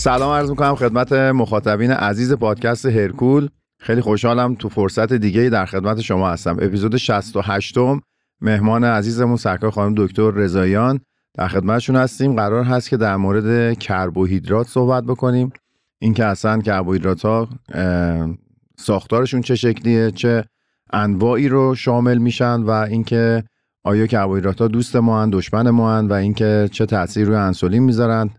سلام عرض می‌کنم خدمت مخاطبین عزیز پادکست هرکول. خیلی خوشحالم تو فرصت دیگه در خدمت شما هستم. اپیزود 68 م مهمان عزیزمون سرکار خانم دکتر رضاییان. در خدمتشون هستیم. قرار هست که در مورد کربوهیدرات صحبت بکنیم. اینکه اصلا کربوهیدرات ها ساختارشون چه شکلیه چه انواعی رو شامل میشن و اینکه آیا کربوهیدرات ها دوست ما هن دشمن ما هن و اینکه چه تاثیر روی انسولین می‌ذارن.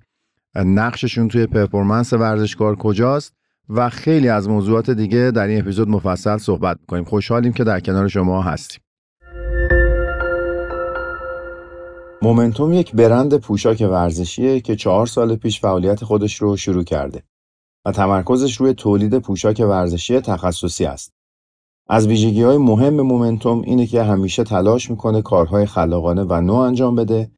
نقششون توی پرفورمنس ورزشکار کجاست و خیلی از موضوعات دیگه در این اپیزود مفصل صحبت می‌کنیم خوشحالیم که در کنار شما هستیم مومنتوم یک برند پوشاک ورزشیه که چهار سال پیش فعالیت خودش رو شروع کرده و تمرکزش روی تولید پوشاک ورزشی تخصصی است. از ویژگی های مهم مومنتوم اینه که همیشه تلاش می‌کنه کارهای خلاقانه و نو انجام بده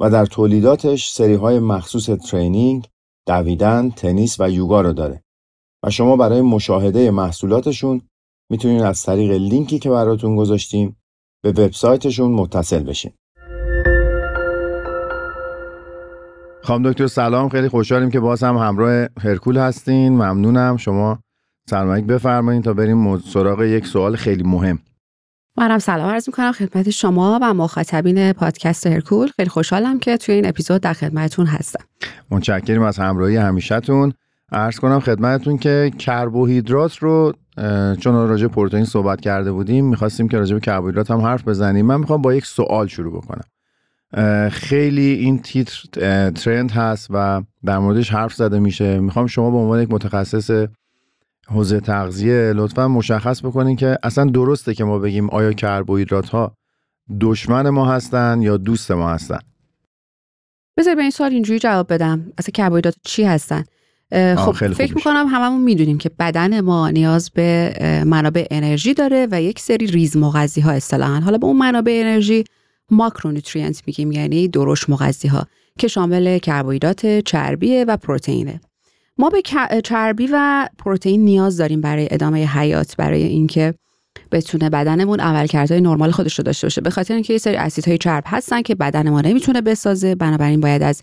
و در تولیداتش سری های مخصوص ترینینگ، دویدن، تنیس و یوگا رو داره. و شما برای مشاهده محصولاتشون می‌تونید از طریق لینکی که براتون گذاشتیم به وبسایتشون متصل بشین. خانم دکتر سلام. خیلی خوشحالیم که باز هم همراه هرکول هستین. ممنونم. شما سلامک بفرمایید تا بریم سراغ یک سوال خیلی مهم. منم سلام عرض می‌کنم خدمت شما و مخاطبین پادکست هرکول. خیلی خوشحالم که توی این اپیزود در خدمتتون هستم. متشکریم از همراهی همیشتون عرض کنم خدمتتون که کربوهیدرات رو چون راجع پروتئین صحبت کرده بودیم می‌خواستیم که راجع به کربوهیدرات هم حرف بزنیم. من می‌خوام با یک سوال شروع بکنم. خیلی این تیتر ترند هست و در موردش حرف زده میشه. می‌خوام شما به عنوان یک متخصص حوزه تغذیه لطفا مشخص بکنین که اصلا درسته که ما بگیم آیا کربوهیدرات ها دشمن ما هستن یا دوست ما هستن. بذار به این سوال اینجوری جواب بدم. اصلا کربوهیدرات چی هستن؟ خب فکر می‌کنم هممون می‌دونیم که بدن ما نیاز به منابع انرژی داره و یک سری ریز مغذی ها اصطلاحا. حالا به اون منابع انرژی ماکرونوترینت میگیم یعنی درش مغذی ها که شامل کربوهیدرات چربی و پروتئینه. ما به چربی و پروتئین نیاز داریم برای ادامه حیات برای اینکه بتونه بدنمون عملکردهای نرمال خودش رو داشته باشه. به خاطر اینکه یه سری اسیدهای چرب هستن که بدن ما نمی‌تونه بسازه بنابراین باید از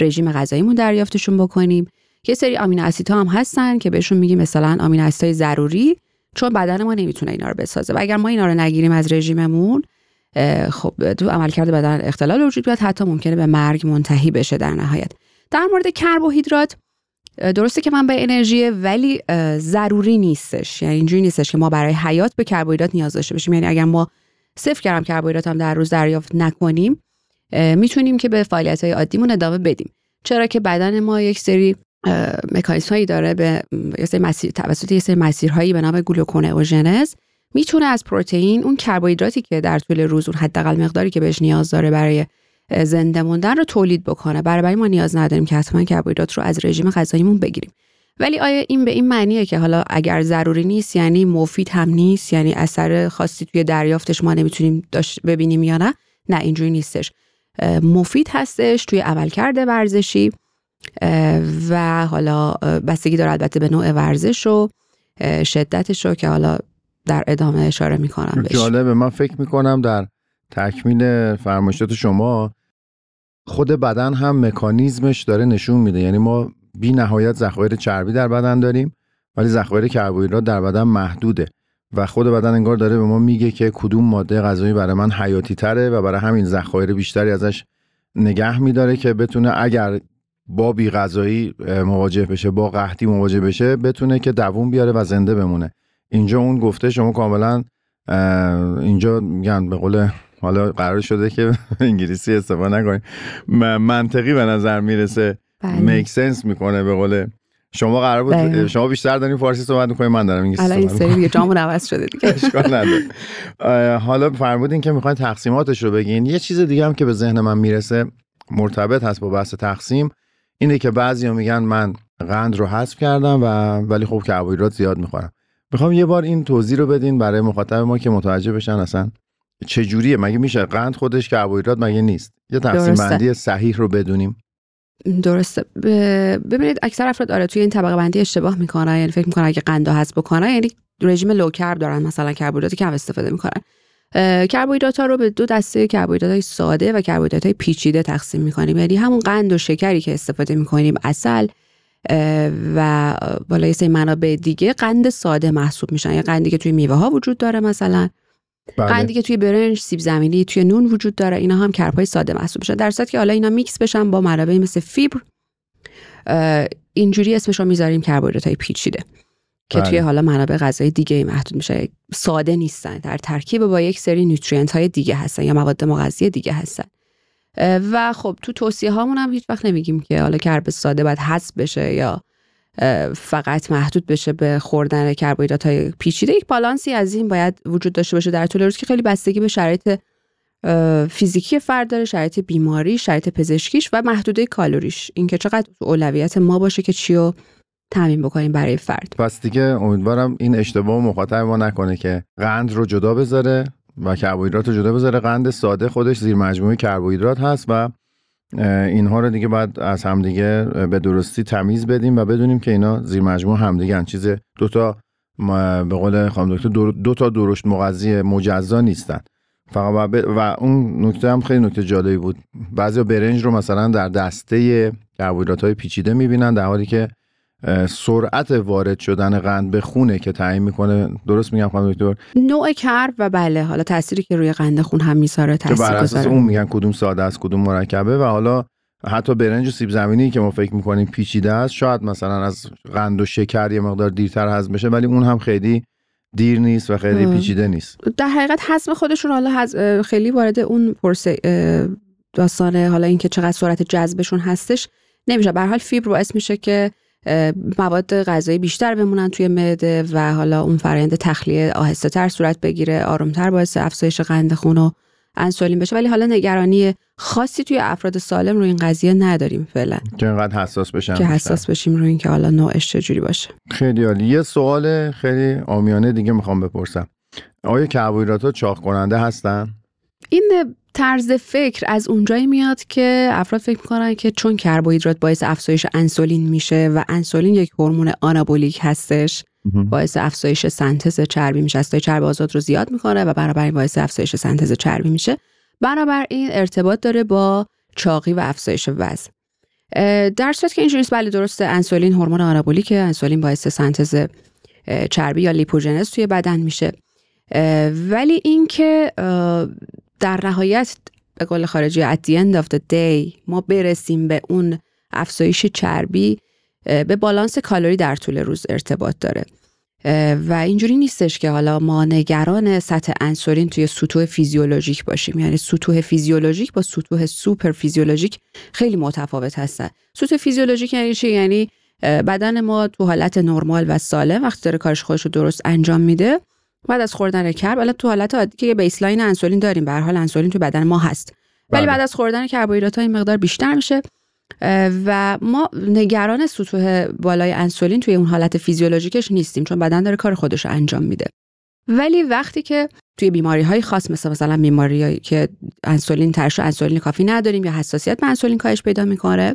رژیم غذاییمون دریافتشون بکنیم. یه سری آمینو اسیدها هم هستن که بهشون میگیم مثلا آمینو اسیدهای ضروری چون بدن ما نمی‌تونه اینا رو بسازه. و اگر ما اینا رو نگیریم از رژیممون خب تو عملکرد بدن اختلال وجود بیاد حتی ممکنه به مرگ منتهی بشه در نهایت. در مورد کربوهیدرات درسته که من به انرژی ولی ضروری نیستش. یعنی اینجوری نیستش که ما برای حیات به کربوهیدرات نیاز داشته باشیم. یعنی اگر ما صفر گرم کربوهیدرات هم در روز دریافت نکنیم می‌تونیم که به فعالیت های عادیمون ادامه بدیم. چرا که بدن ما یک سری مکانیزم هایی داره به یه سری مسیر توسط یه سری مسیرهایی به نام گلوکونئوژنز می‌تونه از پروتئین اون کربوهیدراتی که در طول روز اون حداقل مقداری که بهش نیاز داره برای زنده موندن رو تولید بکنه. برای ما نیاز نداریم که حتما کربوهیدرات رو از رژیم غذاییمون بگیریم. ولی آیا این به این معنیه که حالا اگر ضروری نیست یعنی مفید هم نیست یعنی اثر خاصی توی دریافتش ما نمی‌تونیم داشت ببینیم یا نه؟ نه اینجوری نیستش. مفید هستش توی عملکرد ورزشی و حالا بستگی داره البته به نوع ورزش و شدتش رو که حالا در ادامه اشاره می‌کنم بهش. جالبه. من فکر می‌کنم در تکمیل فرمایشات شما خود بدن هم مکانیزمش داره نشون میده. یعنی ما بی نهایت ذخایر چربی در بدن داریم ولی ذخایر کربوهیدرات در بدن محدوده. و خود بدن انگار داره به ما میگه که کدوم ماده غذایی برای من حیاتی تره و برای همین ذخایر بیشتری ازش نگه میداره که بتونه اگر با بی غذایی مواجه بشه با قحطی مواجه بشه بتونه که دووم بیاره و زنده بمونه. اینجا اون گفته شما کاملا اینجا میگن به قول حالا قرار شده که انگلیسی استفاده نکنیم. منطقی به نظر می‌رسه. میک سنس می‌کنه به قول شما قرار بود شما بیشتر دارین فارسی صحبت می‌کنید من دارم انگلیسی صحبت این سری دیگه جامون عوض شده دیگه. اشکال نداره. حالا فرمودین که می‌خواین تقسیماتش رو بگین. یه چیز دیگه هم که به ذهن من می‌رسه مرتبط هست با بحث تقسیم اینه که بعضیا میگن من قند رو حذف کردم و ولی خب کربوهیدرات زیاد می‌خورم. می‌خوام یه بار این توضیح رو بدین برای مخاطب ما که متوجه بشن اصلا چه جوریه مگه میشه قند خودش کربوهیدرات مگه نیست؟ یه تقسیم بندی صحیح رو بدونیم. درسته. ببینید اکثر افراد آره توی این طبقه بندی اشتباه می‌کنن. یعنی فکر می‌کنن اگه قند حذف بکنن یعنی رژیم لو کرب دارن مثلا کربوهیدرات کم استفاده می‌کنن. کربوهیدرات ها رو به دو دسته کربوهیدرات های ساده و کربوهیدرات های پیچیده تقسیم می‌کنیم. یعنی همون قند و شکری که استفاده می‌کنیم اصل و بالای سه منابع دیگه قند ساده محسوب میشن. یا قندی که توی میوه ها وجود داره مثلا. بله. قندی که توی برنج سیب زمینی توی نون وجود داره. اینا هم کرب‌های ساده محسوب میشن. در صورتی که حالا اینا میکس بشن با منابع مثل فیبر اینجوری اسمش رو می‌ذاریم کربوهیدرات های پیچیده که توی بله. حالا منابع غذایی دیگه محدود میشه. ساده نیستن. در ترکیب با یک سری nutrient های دیگه هستن یا مواد مغذی دیگه هستن. و خب تو توصیه هامون هم هیچ وقت نمیگیم که حالا کرب ساده باید حذف بشه یا فقط محدود بشه به خوردن کربوهیدرات های پیچیده. یک بالانسی از این باید وجود داشته باشه در طول روز که خیلی بستگی به شرایط فیزیکی فرد داره شرایط بیماری شرایط پزشکیش و محدوده کالوریش. اینکه چقدر اولویت ما باشه که چی رو تعمین بکنیم برای فرد. پس دیگه امیدوارم این اشتباه مخاطب ما نکنه که قند رو جدا بذاره و کربوهیدرات رو جدا بذاره. قند ساده خودش زیر مجموعه کربوهیدرات هست و اینها رو دیگه باید از همدیگه به درستی تمیز بدیم و بدونیم که اینا زیر مجموعه همدیگه هن. چیز دوتا به قول خانم دکتر دو, تا درشت مغذی مجزا نیستن فقط و اون نکته هم خیلی نکته جالبی بود بعضی برنج رو مثلا در دسته کربوهیدرات های پیچیده می‌بینن در حالی که سرعت وارد شدن قند به خونه که تعیین می‌کنه. درست میگم خانم دکتر؟ نوع کرب و بله حالا تأثیری که روی قند خون هم می‌ذاره تاثیر بر اساس اون میگن کدوم ساده است کدوم مرکبه و حالا حتی برنج و سیب زمینی که ما فکر می‌کنیم پیچیده است شاید مثلا از قند و شکر یه مقدار دیرتر هضم بشه ولی اون هم خیلی دیر نیست و خیلی پیچیده نیست. در حقیقت هضم خودشون حالا خیلی وارد اون پرسه داستان حالا اینکه چقدر سرعت جذبشون هستش نمیشه. به حال فیبر باعث میشه که مواد غذایی بیشتر بمونن توی معده و حالا اون فرآیند تخلیه آهسته تر صورت بگیره آرومتر باعث افزایش قند خون و انسولین بشه. ولی حالا نگرانی خاصی توی افراد سالم روی این قضیه نداریم فعلا. که اینقدر حساس بشن که حساس بشیم روی اینکه حالا نوعش چجوری باشه. خیلی عالی. یه سوال خیلی آمیانه دیگه می‌خوام بپرسم. آیا کربوهیدرات چاق کننده هستن؟ این طرز فکر از اونجایی میاد که افراد فکر می‌کنن که چون کربوهیدرات باعث افزایش انسولین میشه و انسولین یک هورمون آنابولیک هستش باعث افزایش سنتز چربی میشه استای چربی آزاد رو زیاد می‌کنه و بنابراین باعث افزایش سنتز چربی میشه. بنابراین ارتباط داره با چاقی و افزایش وزن. در صورت که اینجوریست بله درسته انسولین هورمون آنابولیکه. انسولین باعث سنتز چربی یا لیپوژنز توی بدن میشه. ولی اینکه در نهایت به قول خارجی at the end of the day ما برسیم به اون افزایش چربی به بالانس کالری در طول روز ارتباط داره. و اینجوری نیستش که حالا ما نگران سطح انسولین توی سطوح فیزیولوژیک باشیم. یعنی سطوح فیزیولوژیک با سطوح سوپر فیزیولوژیک خیلی متفاوت هستن. سطوح فیزیولوژیک یعنی چی؟ یعنی بدن ما تو حالت نرمال و سالم وقتی داره کارش خودش رو درست انجام میده بعد از خوردن کرب الان تو حالت عادی که بیسلاین انسولین داریم به حال انسولین تو بدن ما هست. ولی بله. بعد از خوردن کربوهیدرات این مقدار بیشتر میشه و ما نگران سطوح بالای انسولین توی اون حالت فیزیولوژیکش نیستیم چون بدن داره کار خودش رو انجام میده. ولی وقتی که توی بیماری های خاص مثل مثلا بیماری که انسولین ترشح انسولین کافی نداریم یا حساسیت به انسولین کاهش پیدا می‌کنه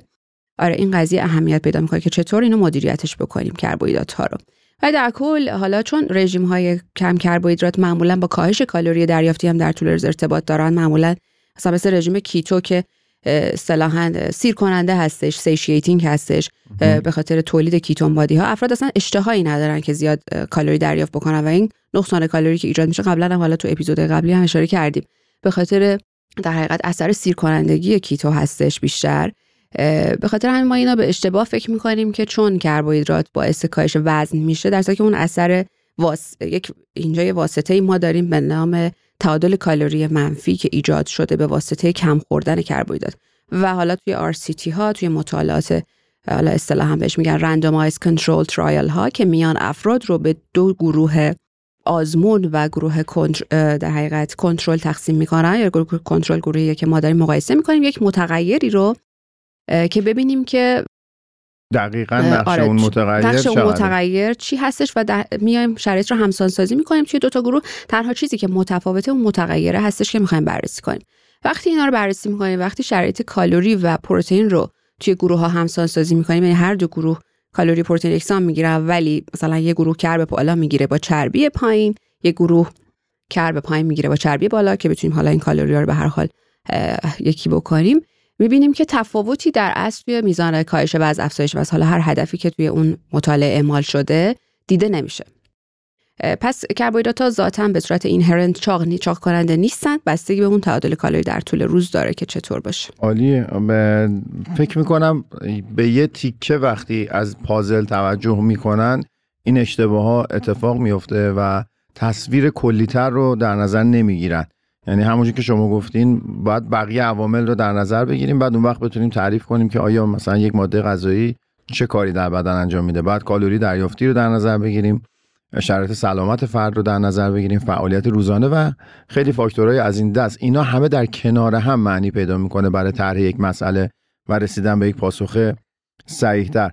آره این قضیه اهمیت پیدا می‌کنه که چطور اینو مدیریتش بکنیم کربوهیدرات ها رو. و در کل حالا چون رژیم های کم کربوهیدرات معمولا با کاهش کالری دریافتی هم در طول روز ارتباط دارن معمولا مثلا مثل رژیم کیتو که اصطلاحا سیر کننده هستش satiating هستش به خاطر تولید ketone body ها افراد اصلا اشتهایی ندارن که زیاد کالری دریافت بکنن و این نقصان کالری که ایجاد میشه. قبلا هم حالا تو اپیزود قبلی هم اشاره کردیم. به خاطر در حقیقت اثر سیر کنندگی کیتو هستش بیشتر. به خاطر همین ما اینا به اشتباه فکر می‌کنیم که چون کربوهیدرات باعث کاهش وزن میشه در که اون اثر واس... یک اینجا یه واسطه ای ما داریم به نام تعادل کالری منفی که ایجاد شده به واسطه کم خوردن کربوهیدرات. و حالا توی RCT ها توی مطالعات حالا اصطلاحا بهش میگن randomized control trial ها که میان افراد رو به دو گروه آزمون و گروه در حقیقت کنترل تقسیم می‌کنن. یا گروه کنترل گروهی که ما داریم مقایسه می‌کنیم. یک متغیری رو که ببینیم که دقیقا نقش آره اون متغیر نقش اون متغیر چی هستش و میایم شرایط رو همسان سازی می‌کنیم توی دوتا گروه. تنها چیزی که متفاوته اون متغیره هستش که می‌خوایم بررسی کنیم. وقتی اینا رو بررسی می‌کنیم وقتی شرایط کالری و پروتئین رو توی گروه ها همسان سازی می‌کنیم یعنی هر دو گروه کالری پروتئین یکسان می‌گیرن ولی مثلا یه گروه کرب بالا می‌گیره با چربی پایین یه گروه کرب پایین می‌گیره با چربی بالا که بتونیم حالا این کالری رو به هر حال یکی بکنیم. می‌بینیم که تفاوتی در اصل توی میزان کاهش و از افزایش و از حالا هر هدفی که توی اون مطالعه اعمال شده دیده نمیشه. پس کربوهیدرات ها ذاتا به صورت اینهرنت چاق چاق کننده نیستن بستگی به اون تعادل کالری در طول روز داره که چطور باشه. عالیه. فکر می‌کنم به یه تیکه وقتی از پازل توجه می‌کنن این اشتباه ها اتفاق میفته و تصویر کلیتر رو در نظر نمی‌گیرن. یعنی همونجور که شما گفتین باید بقیه عوامل رو در نظر بگیریم بعد اون وقت بتونیم تعریف کنیم که آیا مثلا یک ماده غذایی چه کاری در بدن انجام میده. بعد کالری دریافتی رو در نظر بگیریم شرایط سلامت فرد رو در نظر بگیریم فعالیت روزانه و خیلی فاکتورهای از این دست. اینا همه در کنار هم معنی پیدا می‌کنه برای طرح یک مسئله و رسیدن به یک پاسخ صحیحتر.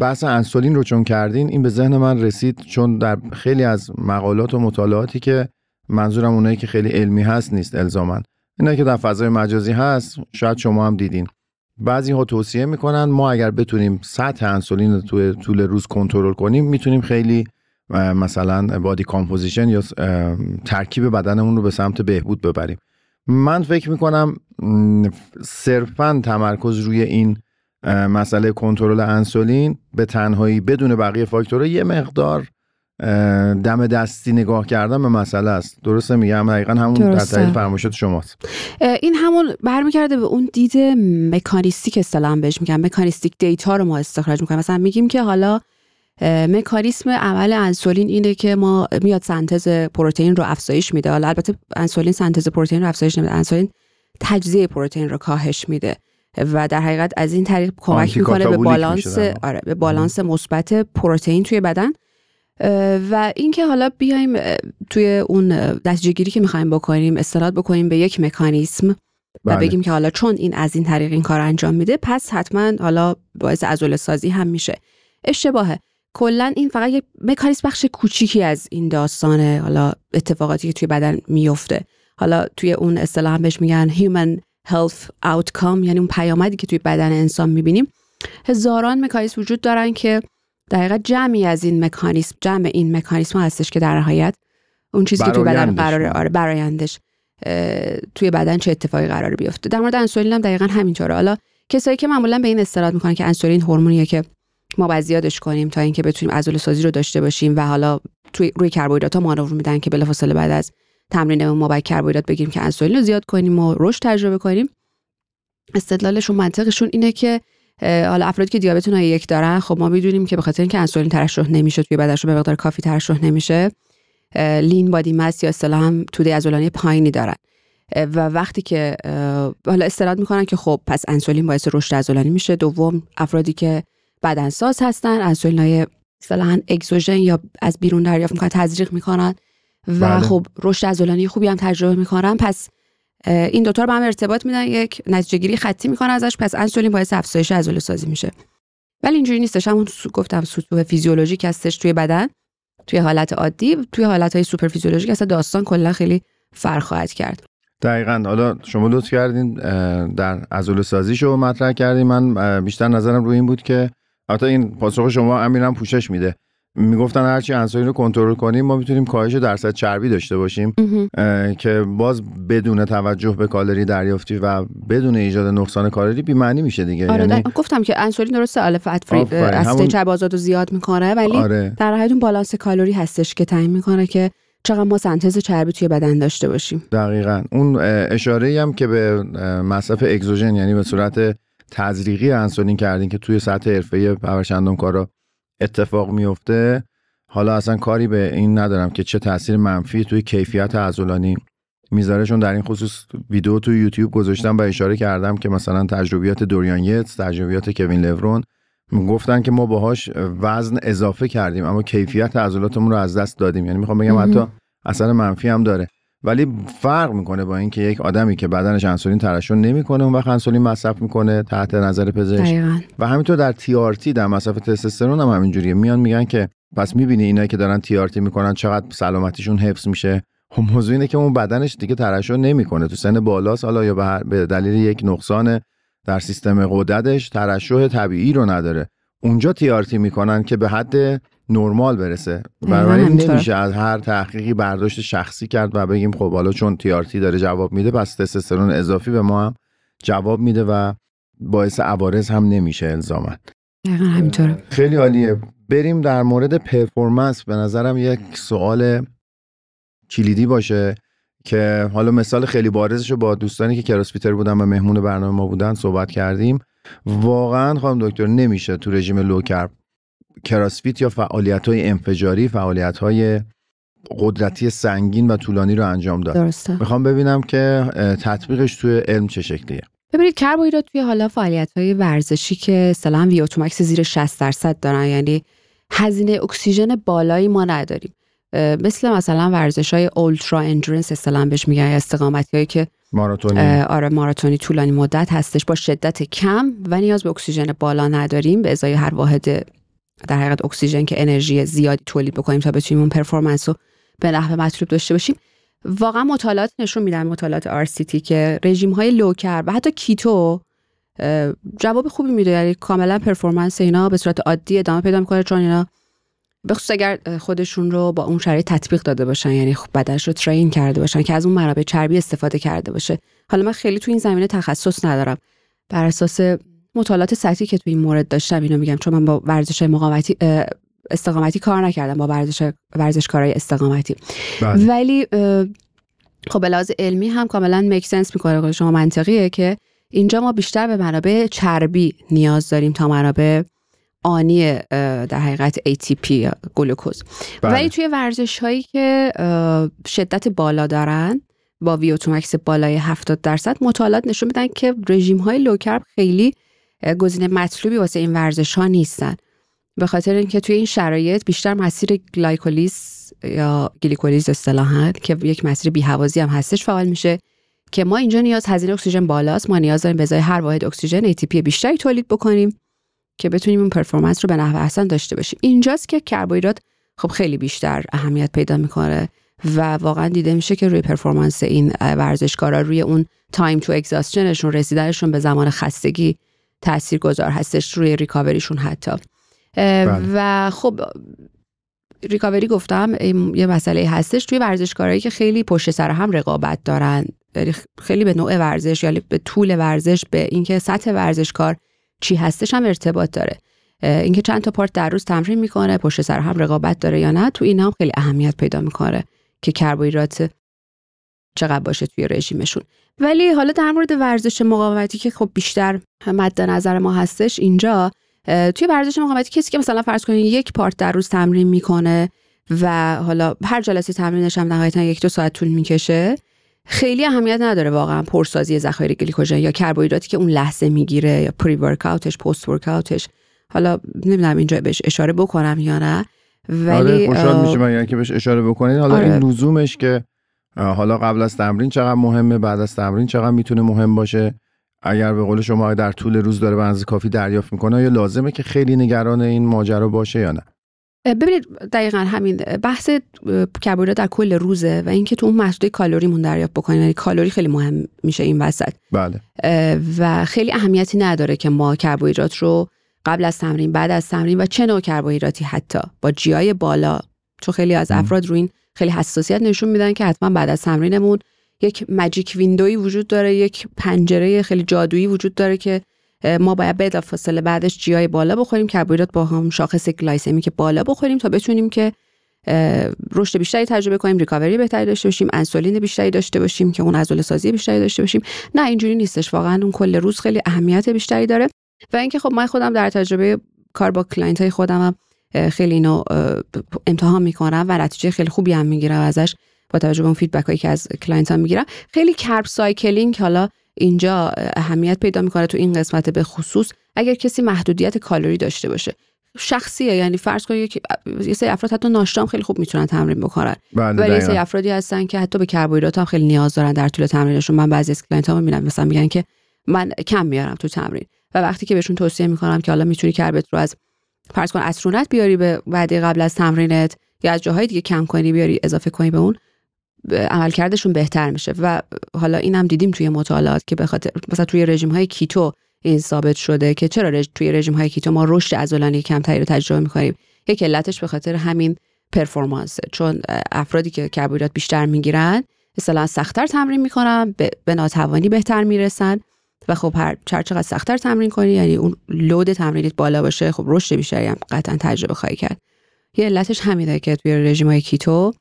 بحث انسولین رو چون کردین این به ذهن من رسید چون در خیلی از مقالات و مطالعاتی که منظورم اونایی که خیلی علمی هست نیست الزامن اینا که در فضای مجازی هست شاید شما هم دیدین. بعضی ها توصیه می‌کنن ما اگر بتونیم سطح انسولین رو توی طول روز کنترل کنیم می‌تونیم خیلی مثلا body composition یا ترکیب بدنمون رو به سمت بهبود ببریم. من فکر می‌کنم صرفا تمرکز روی این مسئله کنترل انسولین به تنهایی بدون بقیه فاکتورها یه مقدار دم دستی نگاه کردن به مسئله است. درسته میگم دقیقا همون در تایید فرمایشات شماست. این همون برمیگرده به اون دید mechanistic اصطلاحا بهش میگم mechanistic data رو ما استخراج می‌کنیم. مثلا میگیم که حالا مکانیسم عمل انسولین اینه که ما میاد سنتز پروتئین رو افزایش میده. حالا البته انسولین سنتز پروتئین رو افزایش نمیده. انسولین تجزیه پروتئین رو کاهش میده. و در حقیقت از این طریق کمک می‌کنه به بالانس آره به بالانس مثبت پروتئین توی بدن. و اینکه حالا بیایم توی اون نتیجه گیری که می‌خوایم بکنیم استناد بکنیم به یک مکانیسم و بله. بگیم که حالا چون این از این طریق این کار انجام میده پس حتما حالا باعث عضله سازی هم میشه. اشتباهه. کلا این فقط یک مکانیسم بخش کوچیکی از این داستانه حالا اتفاقاتی که توی بدن میفته حالا توی اون اصطلاح بهش میگن human health outcome یعنی اون پیامدی که توی بدن انسان می‌بینیم. هزاران مکانیسم وجود دارن که دقیقا جمعی از این مکانیسم جمع این مکانیسم هستش که در نهایت اون چیزی که توی بدن قراره آره برایندش توی بدن چه اتفاقی قراره بیفته. در مورد انسولین هم دقیقا همینطوره. حالا کسایی که معمولا به این استرات می‌کنن که انسولین هورمونیه که ما باید زیادش کنیم تا اینکه بتونیم عضله سازی رو داشته باشیم و حالا توی روی کربوهیدرات ها مانور میدن که بلافاصله بعد از تمرین ما باید کربوهیدرات بگیریم که انسولین رو زیاد کنیم و رشد تجربه کنیم. استدلالشون منطقشون اینه که حالا افرادی که دیابت نوع یک دارن خب ما می‌دونیم که به خاطر اینکه انسولین ترشح نمیشه توی بدنشون به مقدار کافی ترشح نمیشه لین بادی مس یا اصطلاحا توده عضلانی پایینی دارن. و وقتی که حالا استناد می‌کنن که خب پس انسولین باعث رشد عضلانی میشه. دوم افرادی که بدنساز هستن انسولین های اصطلاحا اگزوژن یا از بیرون دریافت می‌کنن تزریق می‌کنن و بله. خب رشد عضلانی خوبی هم تجربه می‌کنن. پس این دوتا رو به هم ارتباط میدن یک نتیجه گیری خطی می‌کنن ازش پس انسولین باعث افزایش عضله سازی میشه. ولی اینجوری نیستش همون گفتم سطوح فیزیولوژیک هستش توی بدن توی حالت عادی توی حالت های سوپر فیزیولوژیک اصلا داستان کلا خیلی فرق خواهد کرد. دقیقا. حالا شما لطف کردین در عضله سازی شو مطرح کردین. من بیشتر نظرم روی این بود که البته این پاسخ شما امیرم پوشش میده. می‌گفتن هرچی انسولین رو کنترل کنیم ما می‌تونیم کاهش درصد چربی داشته باشیم که باز بدون توجه به کالری دریافتی و بدون ایجاد نقصان کالری بی معنی میشه دیگه. آره یعنی... گفتم که انسولین درسته الف fat free همون... چرب آزاد زیاد می‌کنه ولی آره. در حقیقت بالانس کالری هستش که تعیین می‌کنه که چقدر ما سنتز چربی توی بدن داشته باشیم. دقیقا. اون اشاره هم که به مصرف اگزوژن یعنی به صورت تزریقی انسولین کردین که توی سطح حرفه‌ای کارا اتفاق میفته. حالا اصلا کاری به این ندارم که چه تاثیر منفی توی کیفیت عضلانی می‌ذاره چون در این خصوص ویدیو توی یوتیوب گذاشتم و اشاره کردم که مثلا تجربیات دوریان یتس تجربیات کوین لورون گفتن که ما باهاش وزن اضافه کردیم اما کیفیت عضلاتمون رو از دست دادیم. یعنی می‌خوام بگم حتی اثر منفی هم داره. ولی فرق می‌کنه با اینکه یک آدمی که بدنش انسولین ترشح نمی‌کنه اون وقت انسولین مصرف می‌کنه تحت نظر پزشک. و همینطور در تی در مصرف تستوسترون هم همینجوریه. میان میگن که پس می‌بینی اینایی که دارن تی می‌کنن چقدر سلامتیشون حفظ میشه؟ خب موضوع اینه که اون بدنش دیگه ترشح نمی‌کنه. تو سن بالاست حالا یا به دلیل یک نقصان در سیستم قدرتش ترشح طبیعی رو نداره. اونجا تی می‌کنن که به حد نرمال برسه. بنابراین نمیشه از هر تحقیقی برداشت شخصی کرد و بگیم خب حالا چون تیارتی داره جواب میده پس تستوسترون اضافی به ما هم جواب میده و باعث عوارض هم نمیشه الزاما. همینطوره. خیلی عالیه. بریم در مورد پرفورمنس به نظرم یک سوال کلیدی باشه که حالا مثال خیلی بارزش رو با دوستانی که کراسفیتر بودن و مهمون برنامه ما بودن صحبت کردیم. واقعا خانم دکتر نمیشه تو رژیم low carb کراسفیت یا فعالیت های انفجاری فعالیت های قدرتی سنگین و طولانی رو انجام داد. درسته. می‌خوام ببینم که تطبیقش توی علم چه شکلیه. ببینید کربوهیدرات توی حالا فعالیت های ورزشی که سلام VO2 max زیر 60 درصد دارن یعنی هزینه اکسیژن بالایی ما نداریم. مثل مثلا ورزش های ultra endurance اصطلاحا بهش میگن استقامتی هایی که ماراتونی. آره ماراتونی طولانی مدت هستش با شدت کم و نیاز به اکسیژن بالا نداریم به ازای هر واحد در حقیقت اکسیژن که انرژی زیادی تولید بکنیم تا بتونیم اون performance رو به نحو مطلوب داشته باشیم. واقعا مطالعات نشون میدن مطالعات RCT که رژیم های low و حتی keto جواب خوبی میده. یعنی کاملا performance اینا به صورت عادی ادامه پیدا می‌کنه چون اینا به خصوص اگر خودشون رو با اون شرایط تطبیق داده باشن یعنی خب بدنش رو train کرده باشن که از اون منابع چربی استفاده کرده باشه. حالا من خیلی تو این زمینه تخصص ندارم. بر اساس مطالعات سطحی که تو این مورد داشتم اینو میگم چون من با ورزش مقاومتی استقامتی کار نکردم با ورزش ورزشکارای استقامتی بله. ولی خب به لحاظ علمی هم کاملا میک سنس می‌کنه شما منطقیه که اینجا ما بیشتر به منابع چربی نیاز داریم تا منابع آنی در حقیقت ATP یا گلوکوز بله. ولی توی ورزش هایی که شدت بالا دارن با VO2max بالای 70 درصد مطالعات نشون میدن که رژیم های low carb خیلی گزینه مطلوبی واسه این ورزش ها نیستن. به خاطر اینکه توی این شرایط بیشتر مسیر گلایکولیز یا گلیکولیز اصطلاحا که یک مسیر بیهوازی هم هستش فعال میشه که ما اینجا نیاز هزینه اکسیژن بالاست. ما نیاز داریم به هر واحد اکسیژن ATP بیشتری تولید بکنیم که بتونیم اون performance رو به نحو احسن داشته باشیم. اینجاست که کربوهیدرات خب خیلی بیشتر اهمیت پیدا می‌کنه و واقعا دیده میشه که روی performance این ورزشکارا روی اون time to exhaustion شون رسیدنشون به زمان خستگی تاثیرگذار هستش روی recovery شون حتی. بله. و خب recovery گفتم یه مسئله هستش توی ورزشکارایی که خیلی پشت سر هم رقابت دارن. یعنی خیلی به نوع ورزش یا یعنی به طول ورزش به اینکه سطح ورزشکار چی هستش هم ارتباط داره. اینکه چند تا پارت در روز تمرین می‌کنه پشت سر هم رقابت داره یا نه تو این هم خیلی اهمیت پیدا می‌کنه که کربوهیدرات چقدر باشه توی رژیمشون. ولی حالا در مورد ورزش مقاومتی که خب بیشتر مد نظر ما هستش اینجا توی ورزش مقاومتی کسی که مثلا فرض کنید یک پارت در روز تمرین می‌کنه و حالا هر جلسه تمرینش هم نهایتا یک دو ساعت طول می‌کشه خیلی اهمیت نداره واقعا پرسازی ذخایر گلیکوژن یا کربوهیدراتی که اون لحظه می‌گیره یا پری ورکاوتش پست ورکاوتش حالا نمی‌دونم اینجا بهش اشاره بکنم یا نه ولی آره خوشحال میشه من که بهش اشاره بکنید حالا آره. این لزومش که حالا قبل از تمرین چقدر مهمه بعد از تمرین چقدر می‌تونه مهم باشه؟ اگر به قول شما در طول روز داره به کافی دریافت می‌کنه یا لازمه که خیلی نگران این ماجرا باشه یا نه؟ ببینید دقیقا همین. بحث کربوهیدرات در کل روزه و اینکه تو اون محدوده کالریمون دریافت بکنیم یعنی کالری خیلی مهم میشه این وسط. بله. و خیلی اهمیتی نداره که ما کربوهیدرات رو قبل از تمرین بعد از تمرین و چه نوع کربوهیدراتی حتی با جیای بالا چون خیلی از افراد رو این خیلی حساسیت نشون میدن که حتما بعد از تمرینمون یک ماجیک ویندوی وجود داره یک پنجره خیلی جادویی وجود داره که ما باید به فاصله بعدش جیای بالا بخوریم کربوهیدرات با هم شاخص گلایسمی که بالا بخوریم تا بتونیم که رشد بیشتری تجربه کنیم ریکاوری بهتری داشته باشیم انسولین بیشتری داشته باشیم که اون عضله سازی بیشتری داشته باشیم. نه اینجوری نیستش. واقعا اون کل روز خیلی اهمیت بیشتری داره. و اینکه خب من خودم در تجربه کار با client های خودم خیلی اینو امتحان می‌کنم و نتیجه خیلی خوبی هم می‌گیرم ازش با توجه به اون feedback هایی که از client ها می‌گیرم. خیلی carb cycling حالا اینجا اهمیت پیدا می‌کنه تو این قسمت به خصوص اگر کسی محدودیت کالری داشته باشه. شخصیه یعنی فرض کنید یه سری افراد حتی ناشتا خیلی خوب می‌تونن تمرین بکنن. بله، ولی یه سری افرادی هستن که حتی به کربوهیدرات هم خیلی نیاز دارن در طول تمرینشون. من بعضی از client ها می‌بینم مثلا میگن که من کم میارم تو تمرین. و وقتی که بهشون توصیه می‌کنم که حالا می‌تونی carb ت رو از فرض کن از شامت بیاری به بعدی قبل از تمرینت یا از جاهای دیگه کم کنی بیاری اضافه کنی به اون عملکردشون بهتر میشه. و حالا اینم دیدیم توی مطالعات که به خاطر مثلا توی رژیم های keto این ثابت شده که چرا رژ... توی رژیم های keto ما رشد عضلانی کمتری رو تجربه می‌کنیم؟ یک علتش به خاطر همین performance چون افرادی که کربوهیدرات بیشتر می‌گیرن مثلا سختتر تمرین می‌کنن به, به ناتوانی بهتر می‌رسن. و خب هر چقدر سختتر تمرین کنی یعنی اون load تمرینیت بالا باشه خب رشد بیشتری هم قطعا تجربه خواهی کرد. یه علتش همینه که توی رژیم های keto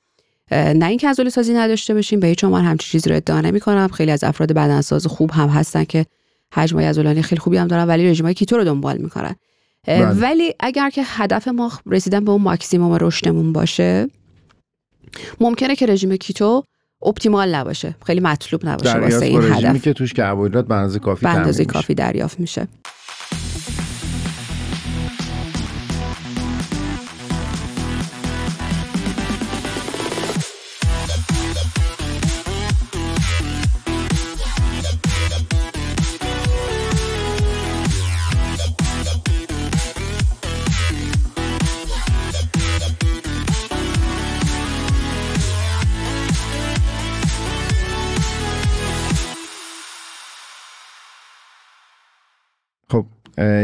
نه اینکه عضله سازی نداشته باشیم به هیچ عنوان همچین چیزی رو ادعا نمی کنم خیلی از افراد بدنساز خوب هم هستن که حجم عضلانی خیلی خوبی هم دارن ولی رژیم های keto رو دنبال می‌کنن. بله. ولی اگر که هدف ما رسیدن به اون ماکسیموم رشدمون باشه ممکنه که رژیم کیتو اپتیمال نباشه. خیلی مطلوب نباشه واسه این هدف. که توش کربوهیدرات به کافی کافی دریافت میشه.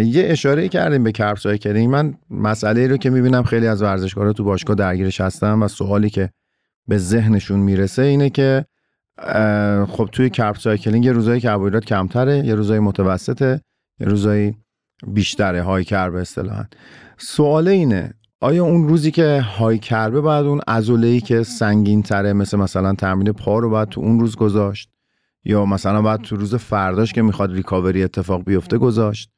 یه اشاره کردیم به carb cycling من مسئله رو که می‌بینم خیلی از ورزشکارا تو باشگاه درگیرش هستن و سوالی که به ذهنشون می‌رسه اینه که خب توی carb cycling یه روزایی کربوهیدرات کمتره یه روزایی متوسطه یه روزایی بیشتره high carb اصطلاحا سوال اینه آیا اون روزی که high carb ه باید اون ای که سنگین تره مثل مثلا تمرین پا رو باید تو اون روز گذاشت؟ یا مثلا بعد تو روز فرداش که می‌خواد ریکاوری اتفاق بیفته گذاشت؟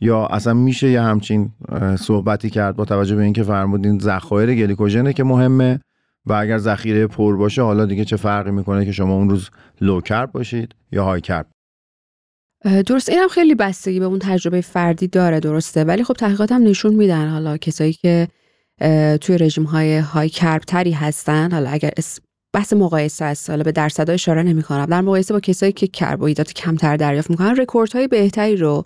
یا اصلا میشه یه همچین صحبتی کرد با توجه به اینکه فرمودین ذخایر گلیکوژنه که مهمه و اگر ذخیره پر باشه حالا دیگه چه فرقی می‌کنه که شما اون روز لو کرب باشید یا های کرب درست اینم خیلی بستگی به اون تجربه فردی داره درسته. ولی خب تحقیقات هم نشون میدن حالا کسایی که توی رژیم های های کرب تری هستن حالا اگر بحث مقایسه است حالا به درصدها اشاره نمی‌کنم. در مقایسه با کسایی که کربوهیدرات کمتر دریافت می‌کنن های بهتری رو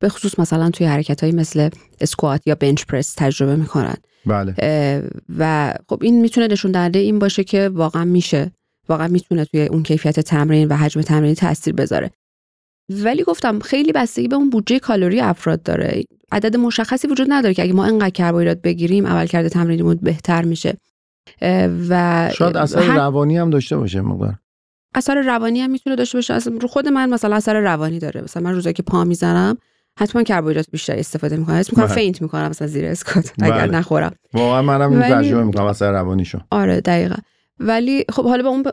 به خصوص مثلا توی حرکت های مثل اسکوات یا بنچ پرس تجربه می‌کنن. بله. و خب این می‌تونه نشون دهنده این باشه که واقعا میشه. واقعا می‌تونه توی اون کیفیت تمرین و حجم تمرینی تاثیر بذاره. ولی گفتم خیلی بستگی به اون بودجه کالری افراد داره. عدد مشخصی وجود نداره که اگه ما انقدر کربوهیدرات بگیریم عملکرد تمرینیمون بهتر میشه. و شاید اثر روانی هم داشته باشه مقدار. اثر روانی هم می‌تونه داشته باشه. اصلا رو خود من مثلا اثر روانی داره. مثلا من روزایی که پا می‌زنم حتما کربوهیدرات بیشتر استفاده می‌کنم اسم می‌کنم بله. فینت می‌کنم مثلا زیر اسکات اگر بله. نخورم واقعا منم این تجربه می‌کنم اثر روانیشو آره دقیقا ولی خب حالا با اون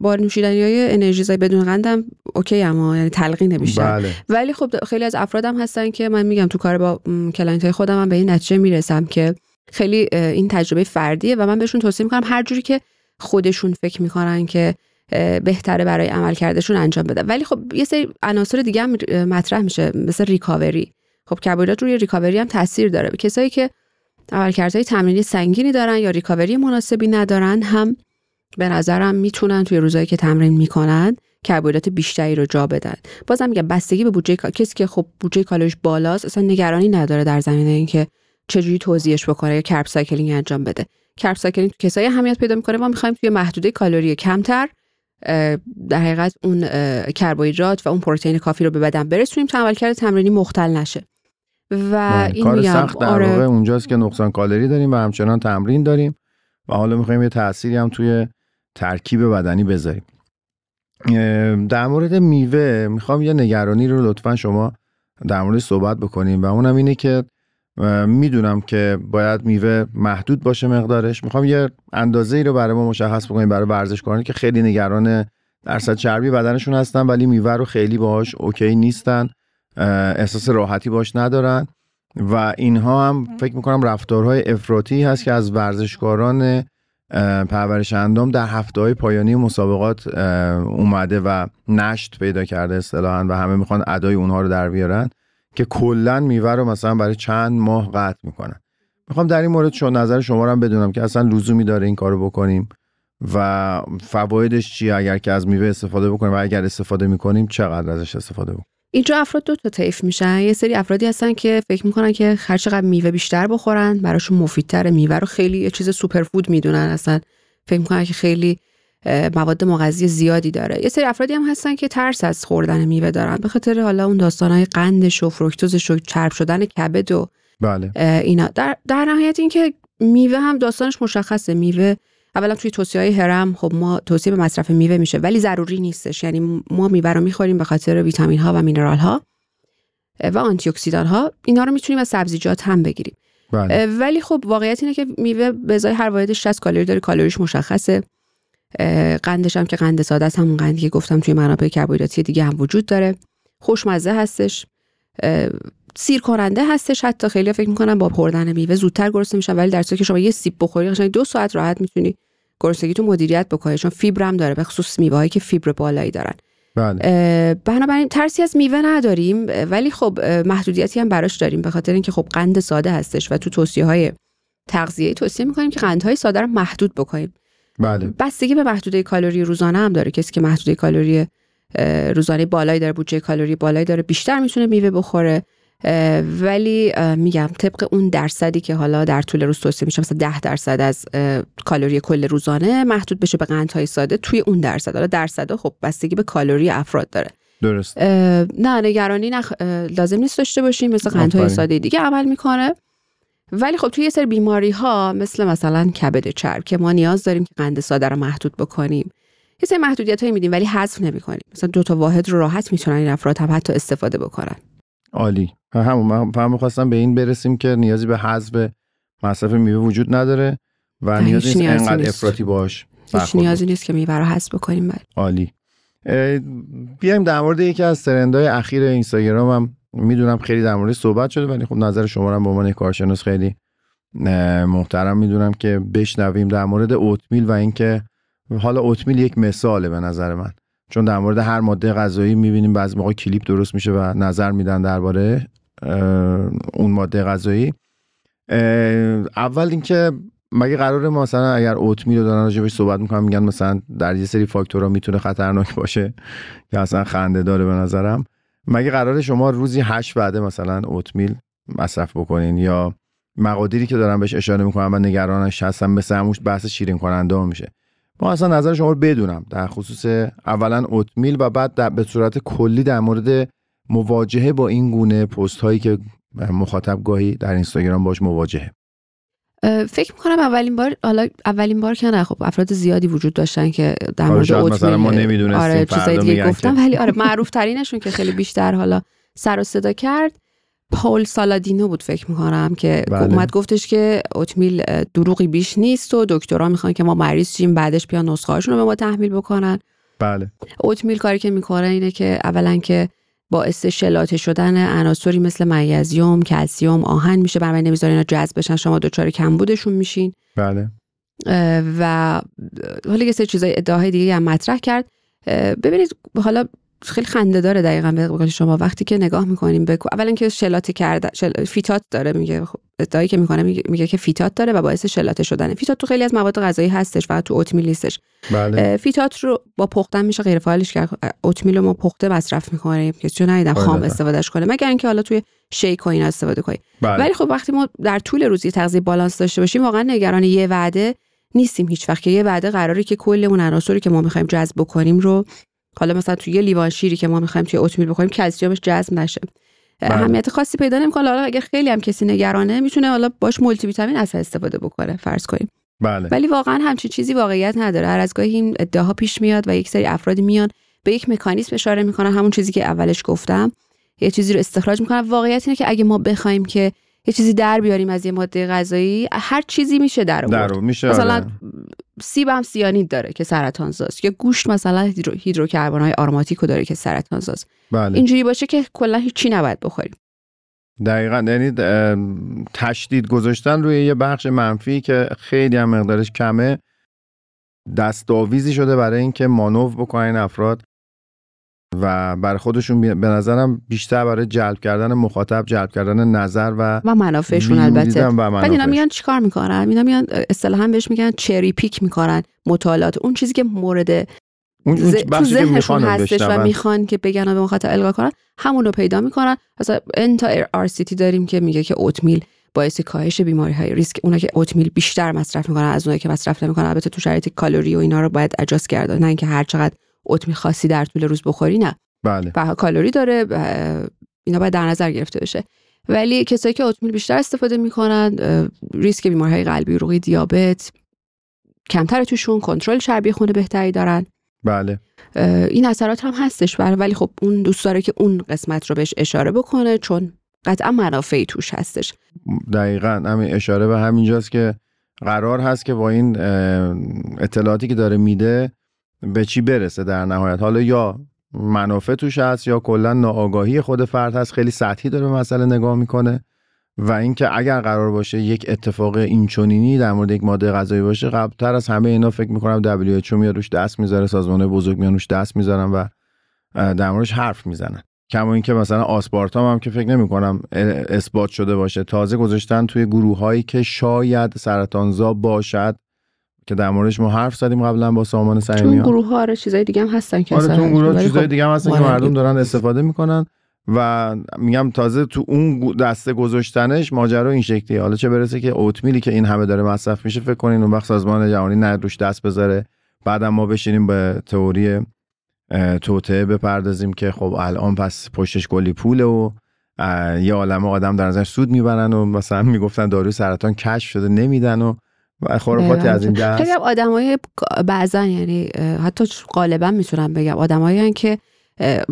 با نوشیدنی های انرژی بدون قندم اوکی اما یعنی تلقین بیشتر بله. ولی خب خیلی از افرادم هستن که من میگم تو کار با کلاینت های خودم هم به این نتیجه می‌رسم که خیلی این تجربه فردیه و من بهشون توصیه می‌کنم هر جوری که خودشون فکر می‌کنن که بهتره برای عمل کردشون انجام بده ولی خب یه سری عناصر دیگه هم مطرح میشه مثل ریکاوری. خب کربوهیدرات روی ریکاوری هم تاثیر داره. کسایی که عملکردهای تمرینی سنگینی دارن یا ریکاوری مناسبی ندارن هم به نظرم می‌تونن توی روزایی که تمرین می‌کنن کربوهیدرات بیشتری رو جا بدن. بازم میگم بستگی به بودجه کسی که خب بودجه کالریش بالاست اصلا نگرانی نداره در زمینه اینکه چجوری توضیحش بکنه یا carb cycling انجام بده. carb cycling کسایی اهمیت پیدا می‌کنه ما می‌خوایم توی محدوده کالری کمتر در حقیقت اون کربوهیدرات و اون پروتئین کافی رو به بدن برسونیم تا عملکرد تمرینی مختل نشه. و بله، این کار سخت در آره... اونجاست که نقصان کالری داریم و همچنان تمرین داریم و حالا می‌خوایم یه تأثیری هم توی ترکیب بدنی بذاریم. در مورد میوه می‌خوام یه نگرانی رو لطفا شما در مورد صحبت بکنیم و اونم اینه که می‌دونم که باید میوه محدود باشه مقدارش. می‌خوام یه اندازه ای رو برای ما مشخص بکنیم برای ورزشکارانی که خیلی نگران درصد چربی بدنشون هستن ولی میوه رو خیلی باهاش اوکی نیستن احساس راحتی باش ندارن. و اینها هم فکر می‌کنم رفتارهای افراطی هست که از ورزشکاران پرورش اندام در هفته های پایانی مسابقات اومده و نشت پیدا کرده اصطلاحا و همه می‌خوان ادای اونها رو در بیارن. که کلا میوه رو مثلا برای چند ماه قطع می‌کنن. می‌خوام در این مورد شما نظر شما رو هم بدونم که اصلا لزومی داره این کارو بکنیم و فوایدش چیه اگر که از میوه استفاده بکنیم و اگر استفاده می‌کنیم چقدر ازش استفاده بکنیم؟ اینجا افراد دو تا طیف میشن. یه سری افرادی هستن که فکر می‌کنن که هر چقدر میوه بیشتر بخورن براشون مفیدتره. میوه رو خیلی یه چیز سوپر فود می‌دونن اصلا. فکر می‌کنن که خیلی مواد مغذی زیادی داره. یه سری افرادی هم هستن که ترس از خوردن میوه دارن. به خاطر حالا اون داستانهای قندش و فرکتوزش و چرب شدن کبد و بله. اینا. در, در نهایت اینکه میوه هم داستانش مشخصه. میوه اولا توی توصیه های هرم خب ما توصیه به مصرف میوه میشه ولی ضروری نیستش. یعنی ما میوه رو می‌خوریم به خاطر ویتامین ها و مینرال ها و آنتی اکسیدان ها اینا رو می‌تونیم از سبزیجات هم بگیریم. بله. ولی خب واقعیت اینه که میوه به ازای هر واحد 60 کالری داره کالریش مشخصه. قندش هم که قند ساده است همون قندی که گفتم توی منابع کربوهیدراتی دیگه هم وجود داره. خوشمزه هستش. سیر کننده هستش حتی خیلی فکر می‌کنن با خوردن میوه زودتر گرسنه میشن ولی در صورتی که شما یه سیب بخوری قشنگ دو ساعت راحت می‌تونی گرسنگی تو مدیریت بکنی چون فیبر هم داره به خصوص میوه که فیبر بالایی دارن. بله. بنابراین ترسی از میوه نداریم ولی خب محدودیتی هم براش داریم به خاطر اینکه خب قند ساده هستش و تو توصیه های تغذیه توصیه می‌کنیم که قندهای ساده رو محدود بکنیم. بله. بستگی به محدوده کالری روزانه هم داره. کسی که محدوده کالری روزانه بالایی داره بودجه کالری بالایی داره بیشتر می‌تونه میوه بخوره. ولی میگم طبق اون درصدی که حالا در طول روز توصیه میشه مثلا 10 درصد از کالری کل روزانه محدود بشه به قندهای ساده توی اون درصد. حالا درصد خب بستگی به کالری افراد داره. درست. نه نگرانی نخ... لازم نیست داشته باشیم. مثل قندهای ساده دیگه عمل می‌کنه. ولی خب توی یه سری بیماری ها مثل مثلا کبد چرب که ما نیاز داریم که قند ساده رو محدود بکنیم. یه سری محدودیت هایی میدیم ولی حذف نمی‌کنیم. مثلا دو تا واحد رو راحت می‌تونن این افراد هم حتی استفاده بکنن. عالی. همون من فهم می‌خواستم به این برسیم که نیازی به حذف مصرف میوه وجود نداره و نیازی نیست انقدر افراطی باش هیچ نیازی نیست که میوه رو حذف بکنیم بله. عالی. بیایم در مورد یکی از ترندهای اخیر اینستاگرام هم می‌دونم خیلی در مورد صحبت شده ولی خب نظر شما رو به عنوان کارشناس خیلی محترم می‌دونم که بشنویم در مورد اوتمیل و اینکه حالا اوتمیل یک مثاله به نظر من. چون در مورد هر ماده غذایی می‌بینیم بعضی موقع کلیپ درست میشه و نظر میدن درباره اون ماده غذایی. اول اینکه مگه قرار مثلا اگر اوتمیل رو دارن راجبش صحبت می‌کنن میگن مثلا در یه سری فاکتورها می‌تونه خطرناک باشه که اصلا خنده داره به نظرم. مگه قرار شما روزی هشت وعده مثلا اوتمیل مصرف بکنین یا مقادیری که دارن بهش اشاره می‌کنن و نگرانش هستن مثل هموش بحث شیرین کننده میشه. ما اصلا نظر شما رو بدونم. در خصوص اولا اوتمیل و بعد به صورت کلی در مورد مواجهه با این گونه پست هایی که مخاطب گاهی در اینستاگرام باش مواجهه. فکر می‌کنم اولین بار حالا اولین بار که نه خب افراد زیادی وجود داشتن که در آره، مورد مثلا ما نمی‌دونستیم آره چیزای دیگه گفتم ولی آره معروف ترینشون که خیلی بیشتر حالا سر و صدا کرد پاول سالادینو بود فکر می‌کنم که بله. اومد گفتش که اوتمیل دروغی بیش نیست و دکترها می‌خوان که ما مریض شیم بعدش بیان نسخه رو به ما تحمیل بکنن بله اوتمیل کاری که می‌کنه اینه که اولا که باعث شلاته شدن عناصری مثل magnesium، کلسیوم، آهن میشه. برای نمی‌ذاره اینا جذب بشن. شما دچار کمبودشون میشین. بله. و حالا یه سری چیزای ادعاهای دیگه هم مطرح کرد. ببینید حالا خیلی خنده داره دقیقا به شما. وقتی که نگاه می‌کنیم به اولا که شلاته کرده شل... فیتات داره میگه. خب ادعایی که می‌کنه میگه, که فیتات داره و باعث شلاته شدنه. فیتات تو خیلی از مواد غذایی هستش و تو oatmeal نیستش. بله. فیتات رو با پختن میشه غیر فعالش کرد. oatmeal رو ما پخته مصرف می‌کنیم. که چون ندیدم خام استفادهش کنه. مگر اینکه حالا توی شیک و اینا استفاده کنیم. بله. ولی خب وقتی ما در طول روزی تغذیه بالانس داشته باشیم واقعا نگران یه وعده نیستیم هیچ وقت. که یه وعده قراری که کل اون عناصری که ما می‌خوایم جذب بکنیم رو حالا مثلا توی یه لیوان شیری که ما می‌خوایم توی اتومبیل بخوریم کلسیومش جذب نشه. بله. اهمیت خاصی پیدا نمی‌کنه. حالا اگه خیلی هم کسی نگرانه می‌تونه حالا باش مولتی ویتامین اصلا استفاده بکنه فرض کنیم. بله. ولی واقعا همچین چیزی واقعیت نداره. هر از گاهی این ادعاها پیش میاد و یک سری افرادی میان به یک مکانیزم اشاره می‌کنن. همون چیزی که اولش گفتم. یه چیزی رو استخراج می‌کنن. واقعیت اینه که اگه ما بخوایم که یه چیزی در بیاریم از یه ماده غذایی هر چیزی میشه در آورد. میشه مثلا آره. سیب هم سیانید داره که سرطان زاست. یا گوشت مثلا هیدرو هیدروکربن های آروماتیکو داره که سرطان زاست. بله. اینجوری باشه که کلا هیچی نباید بخوریم. دقیقا یعنی تشدید گذاشتن روی یه بخش منفی که خیلی هم مقدارش کمه دستاویزی شده برای اینکه مانو بکنن افراد. و برای خودشون به نظرم بیشتر برای جلب کردن مخاطب جلب کردن نظر و و منافعشون البته. بعد اینا میگن چیکار می‌کنن؟ اینا میگن اصطلاحا بهش میگن چری پیک می‌کنن مطالعات. اون چیزی که مورد اون ز... تو ذهنشون هستش و می‌خوان که بگن و به مخاطب القا کنن همون رو پیدا می‌کنن. مثلا انتا ار سی داریم که میگه که اوتمیل باعث کاهش بیماری های ریسک. اونا که اوتمیل بیشتر مصرف می‌کنن از اونایی که مصرف نمی‌کنن. البته تو شرایط کالری و اینا رو باید اجاست کرد نه اینکه هر چقدر اوتمیل خاصی در طول روز بخوری نه. بله. و کالری داره اینا باید در نظر گرفته بشه. ولی کسایی که اوتمیل بیشتر استفاده می‌کنن ریسک بیماری های قلبی عروقی دیابت کمتر توشون کنترل چربی خون بهتری دارن. بله. این اثرات هم هستش بله ولی خب اون دوست داره که اون قسمت رو بهش اشاره بکنه چون قطعا منافعی توش هستش. دقیقا همین اشاره به همینجاست که قرار هست که با این اطلاعاتی که داره میده به چی برسه در نهایت؟ حالا یا منافع توش هست یا کلا ناآگاهی خود فرد هست خیلی سطحی داره به مسئله نگاه می‌کنه و اینکه اگر قرار باشه یک اتفاق اینچنینی در مورد یک ماده غذایی باشه قبلتر از همه اینا فکر می‌کنم WHO میاد روش دست می‌ذاره سازمان بزرگ میان روش دست می‌ذارن و در موردش حرف می‌زنن. کما اینکه مثلا آسپارتام هم که فکر نمی کنم اثبات شده باشه تازه گذاشتن توی گروه هایی که شاید سرطانزا باشد. که در موردش ما حرف زدیم قبلا با سامان صمیمی تو گروه ها آره چیزای دیگه هم هستن که آره تو گروه چیزای خب دیگه هم هستن که مردم دارن استفاده می‌کنن و میگم تازه تو اون دسته گذاشتنش ماجرا این شکلیه. حالا چه برسه که اوتمیلی که این همه داره مصرف میشه فکر کنین اون وقت سازمان جهانی نه روش دست بذاره بعدم ما بشینیم به تئوری توطعه بپردازیم که خب الان پس پشتش گلی پوله و یه عالم آدم در نظر سود می‌برن و مثلا می‌گفتن داروی سرطان کشف شده نمیدن و و خرافاتی از این دست خیلی آدمای بعضا یعنی حتی غالبا می‌تونم بگم آدمایی که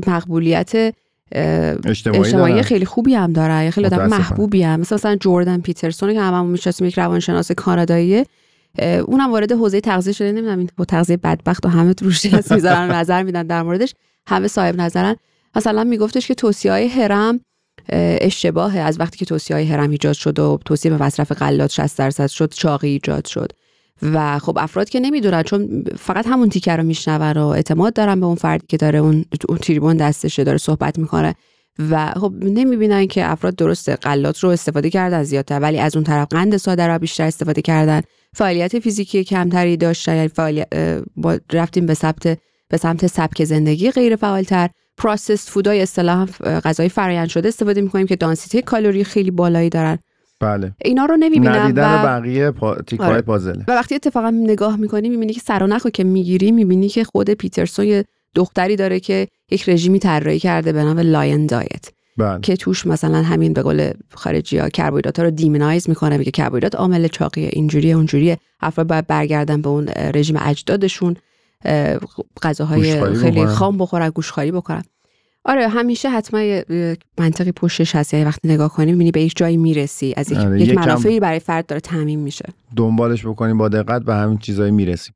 مقبولیت اجتماعی, اجتماعی خیلی خوبی هم داره خیلی آدم محبوبی هم. مثلا مثلا جردن پیترسون که هممون می‌شناسیم یک روانشناس کاناداییه. اونم وارد حوزه تغذیه شده نمی‌دونم این با تغذیه بدبخت و همه روش هست می‌ذارن نظر میدن در موردش همه صاحب نظرن. مثلا میگفتش که توصیه های هرم اشتباهه از وقتی که توصیه های هرم ایجاد شد و توصیه به مصرف غلات 60 درصد شد چاقی ایجاد شد. و خب افراد که نمی‌دونن چون فقط همون تیکه رو میشنون و اعتماد دارن به اون فردی که داره اون, اون تریبون دستشه داره صحبت می‌کنه و خب نمی‌بینن که افراد درست غلات رو استفاده کردن زیادتر ولی از اون طرف قند ساده رو بیشتر استفاده کردن. فعالیت فیزیکی کمتری داشتن یعنی فعالیت با رفتیم به سمت به سمت سبک زندگی غیر فعالتر processed food ای اصطلاحا غذای فرآیند شده استفاده می‌کنیم که density کالری خیلی بالایی دارن. بله. اینا رو نمی‌بینم و بقیه پا... تیکای آره. پازله و وقتی اتفاقا نگاه می‌کنی می‌بینی که سر و که می‌گیری می‌بینی که خود پیترسون یه دختری داره که یک رژیمی طراحی کرده به نام Lion Diet بله. که توش مثلا همین به قول خارجی ها کربوهیدرات رو demonize می‌کنه میگه کربوهیدرات عامل چاقیه اینجوریه اونجوریه. افراد باید برگردن به اون رژیم اجدادشون. غذاهای خیلی خام بخورن گوشتخواری بکنن. آره همیشه حتما منطقی پشتش هست. یعنی وقتی نگاه کنی می‌بینی به یک جایی می‌رسی. از یک, آره، یک منافعی برای فرد داره تعمین میشه. دنبالش بکنیم با دقت به همین چیزایی می‌رسیم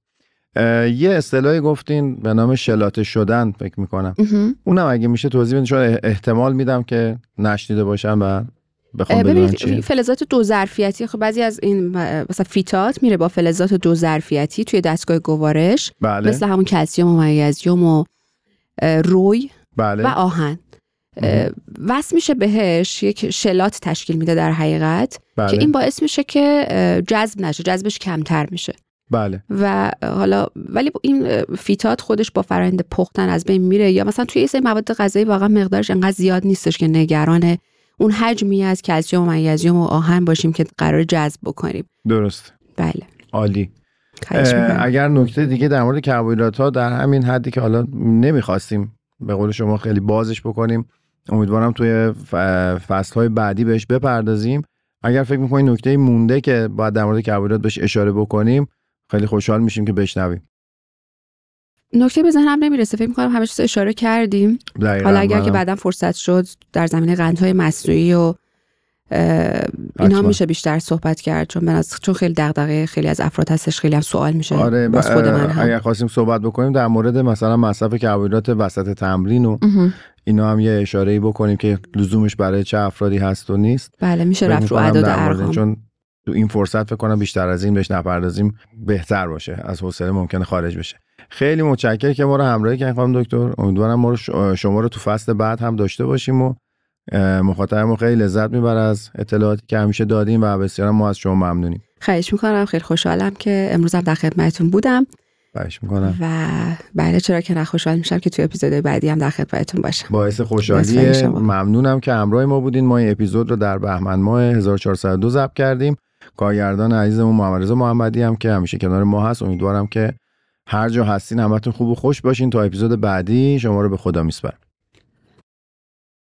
یه اصطلاحی گفتین به نام شلاته شدن فکر می‌کنم. اونم اگه میشه توضیح بدین. چون احتمال میدم که نشنیده باشم و ببینید فلزات دو ظرفیتی خب بعضی از این مثلا فیتات میره با فلزات دو ظرفیتی توی دستگاه گوارش بله. مثل همون کلسیوم و مگنیزیم و روی بله. و آهن وصل میشه بهش یک شلات تشکیل میده در حقیقت بله. که این باعث میشه که جذب نشه جذبش کمتر میشه بله و حالا ولی این فیتات خودش با فرآیند پختن از بین میره یا مثلا توی این مواد غذایی واقعا مقدارش انقدر زیاد نیستش که نگران اون حجمی از کلسیم و منیزیم و آهن باشیم که قرار جذب بکنیم. درست. بله. عالی. اگر نکته دیگه در مورد کربوهیدرات ها در همین حدی که حالا نمی‌خواستیم به قول شما خیلی بازش بکنیم امیدوارم توی فصل های بعدی بهش بپردازیم. اگر فکر می‌کنید نکته مونده که باید در مورد کربوهیدرات بهش اشاره بکنیم خیلی خوشحال میشیم که بشنویم. نکته به ذهنم نمی‌رسه. فکر می‌کنم همه چیز اشاره کردیم. حالا اگر که بعدا فرصت شد در زمینه قندهای مصنوعی و اینا میشه بیشتر صحبت کرد. چون من چون خیلی دغدغه خیلی از افراد هستش خیلی هم سوال میشه. آره باز خود من هم. اگر خواستیم صحبت بکنیم در مورد مثلا مصرف کربوهیدرات وسط تمرین و اینا هم یه اشاره ای بکنیم که لزومش برای چه افرادی هست و نیست. بله میشه رفت رو اعداد ارقام. چون تو این فرصت فکر کنم بیشتر از این بهش نپردازیم بهتر باشه. از حوصله ممکنه خارج بشه. خیلی متشکرم که ما رو همراهی کردین خانم دکتر. امیدوارم ما رو شما رو تو فصل بعد هم داشته باشیم و مخاطبمون خیلی لذت می‌بره از اطلاعاتی که همیشه دادیم و بسیار ما از شما ممنونیم. خواهش می‌کنم. خیلی خوشحالم که امروز هم در خدمتتون بودم. خواهش می‌کنم. و بله چرا که خوشحال میشم که توی اپیزود بعدی هم در خدمتتون باشم. باعث خوشحالی ممنونم که همراه ما بودین. ما این اپیزود رو در بهمن ماه 1402 ضبط کردیم. کارگردان عزیزمون محمد رضا محمدی هم که همیشه کنار ما هست. امیدوارم که هر جا هستین همتون خوب و خوش باشین. تا اپیزود بعدی شما رو به خدا میسپارم.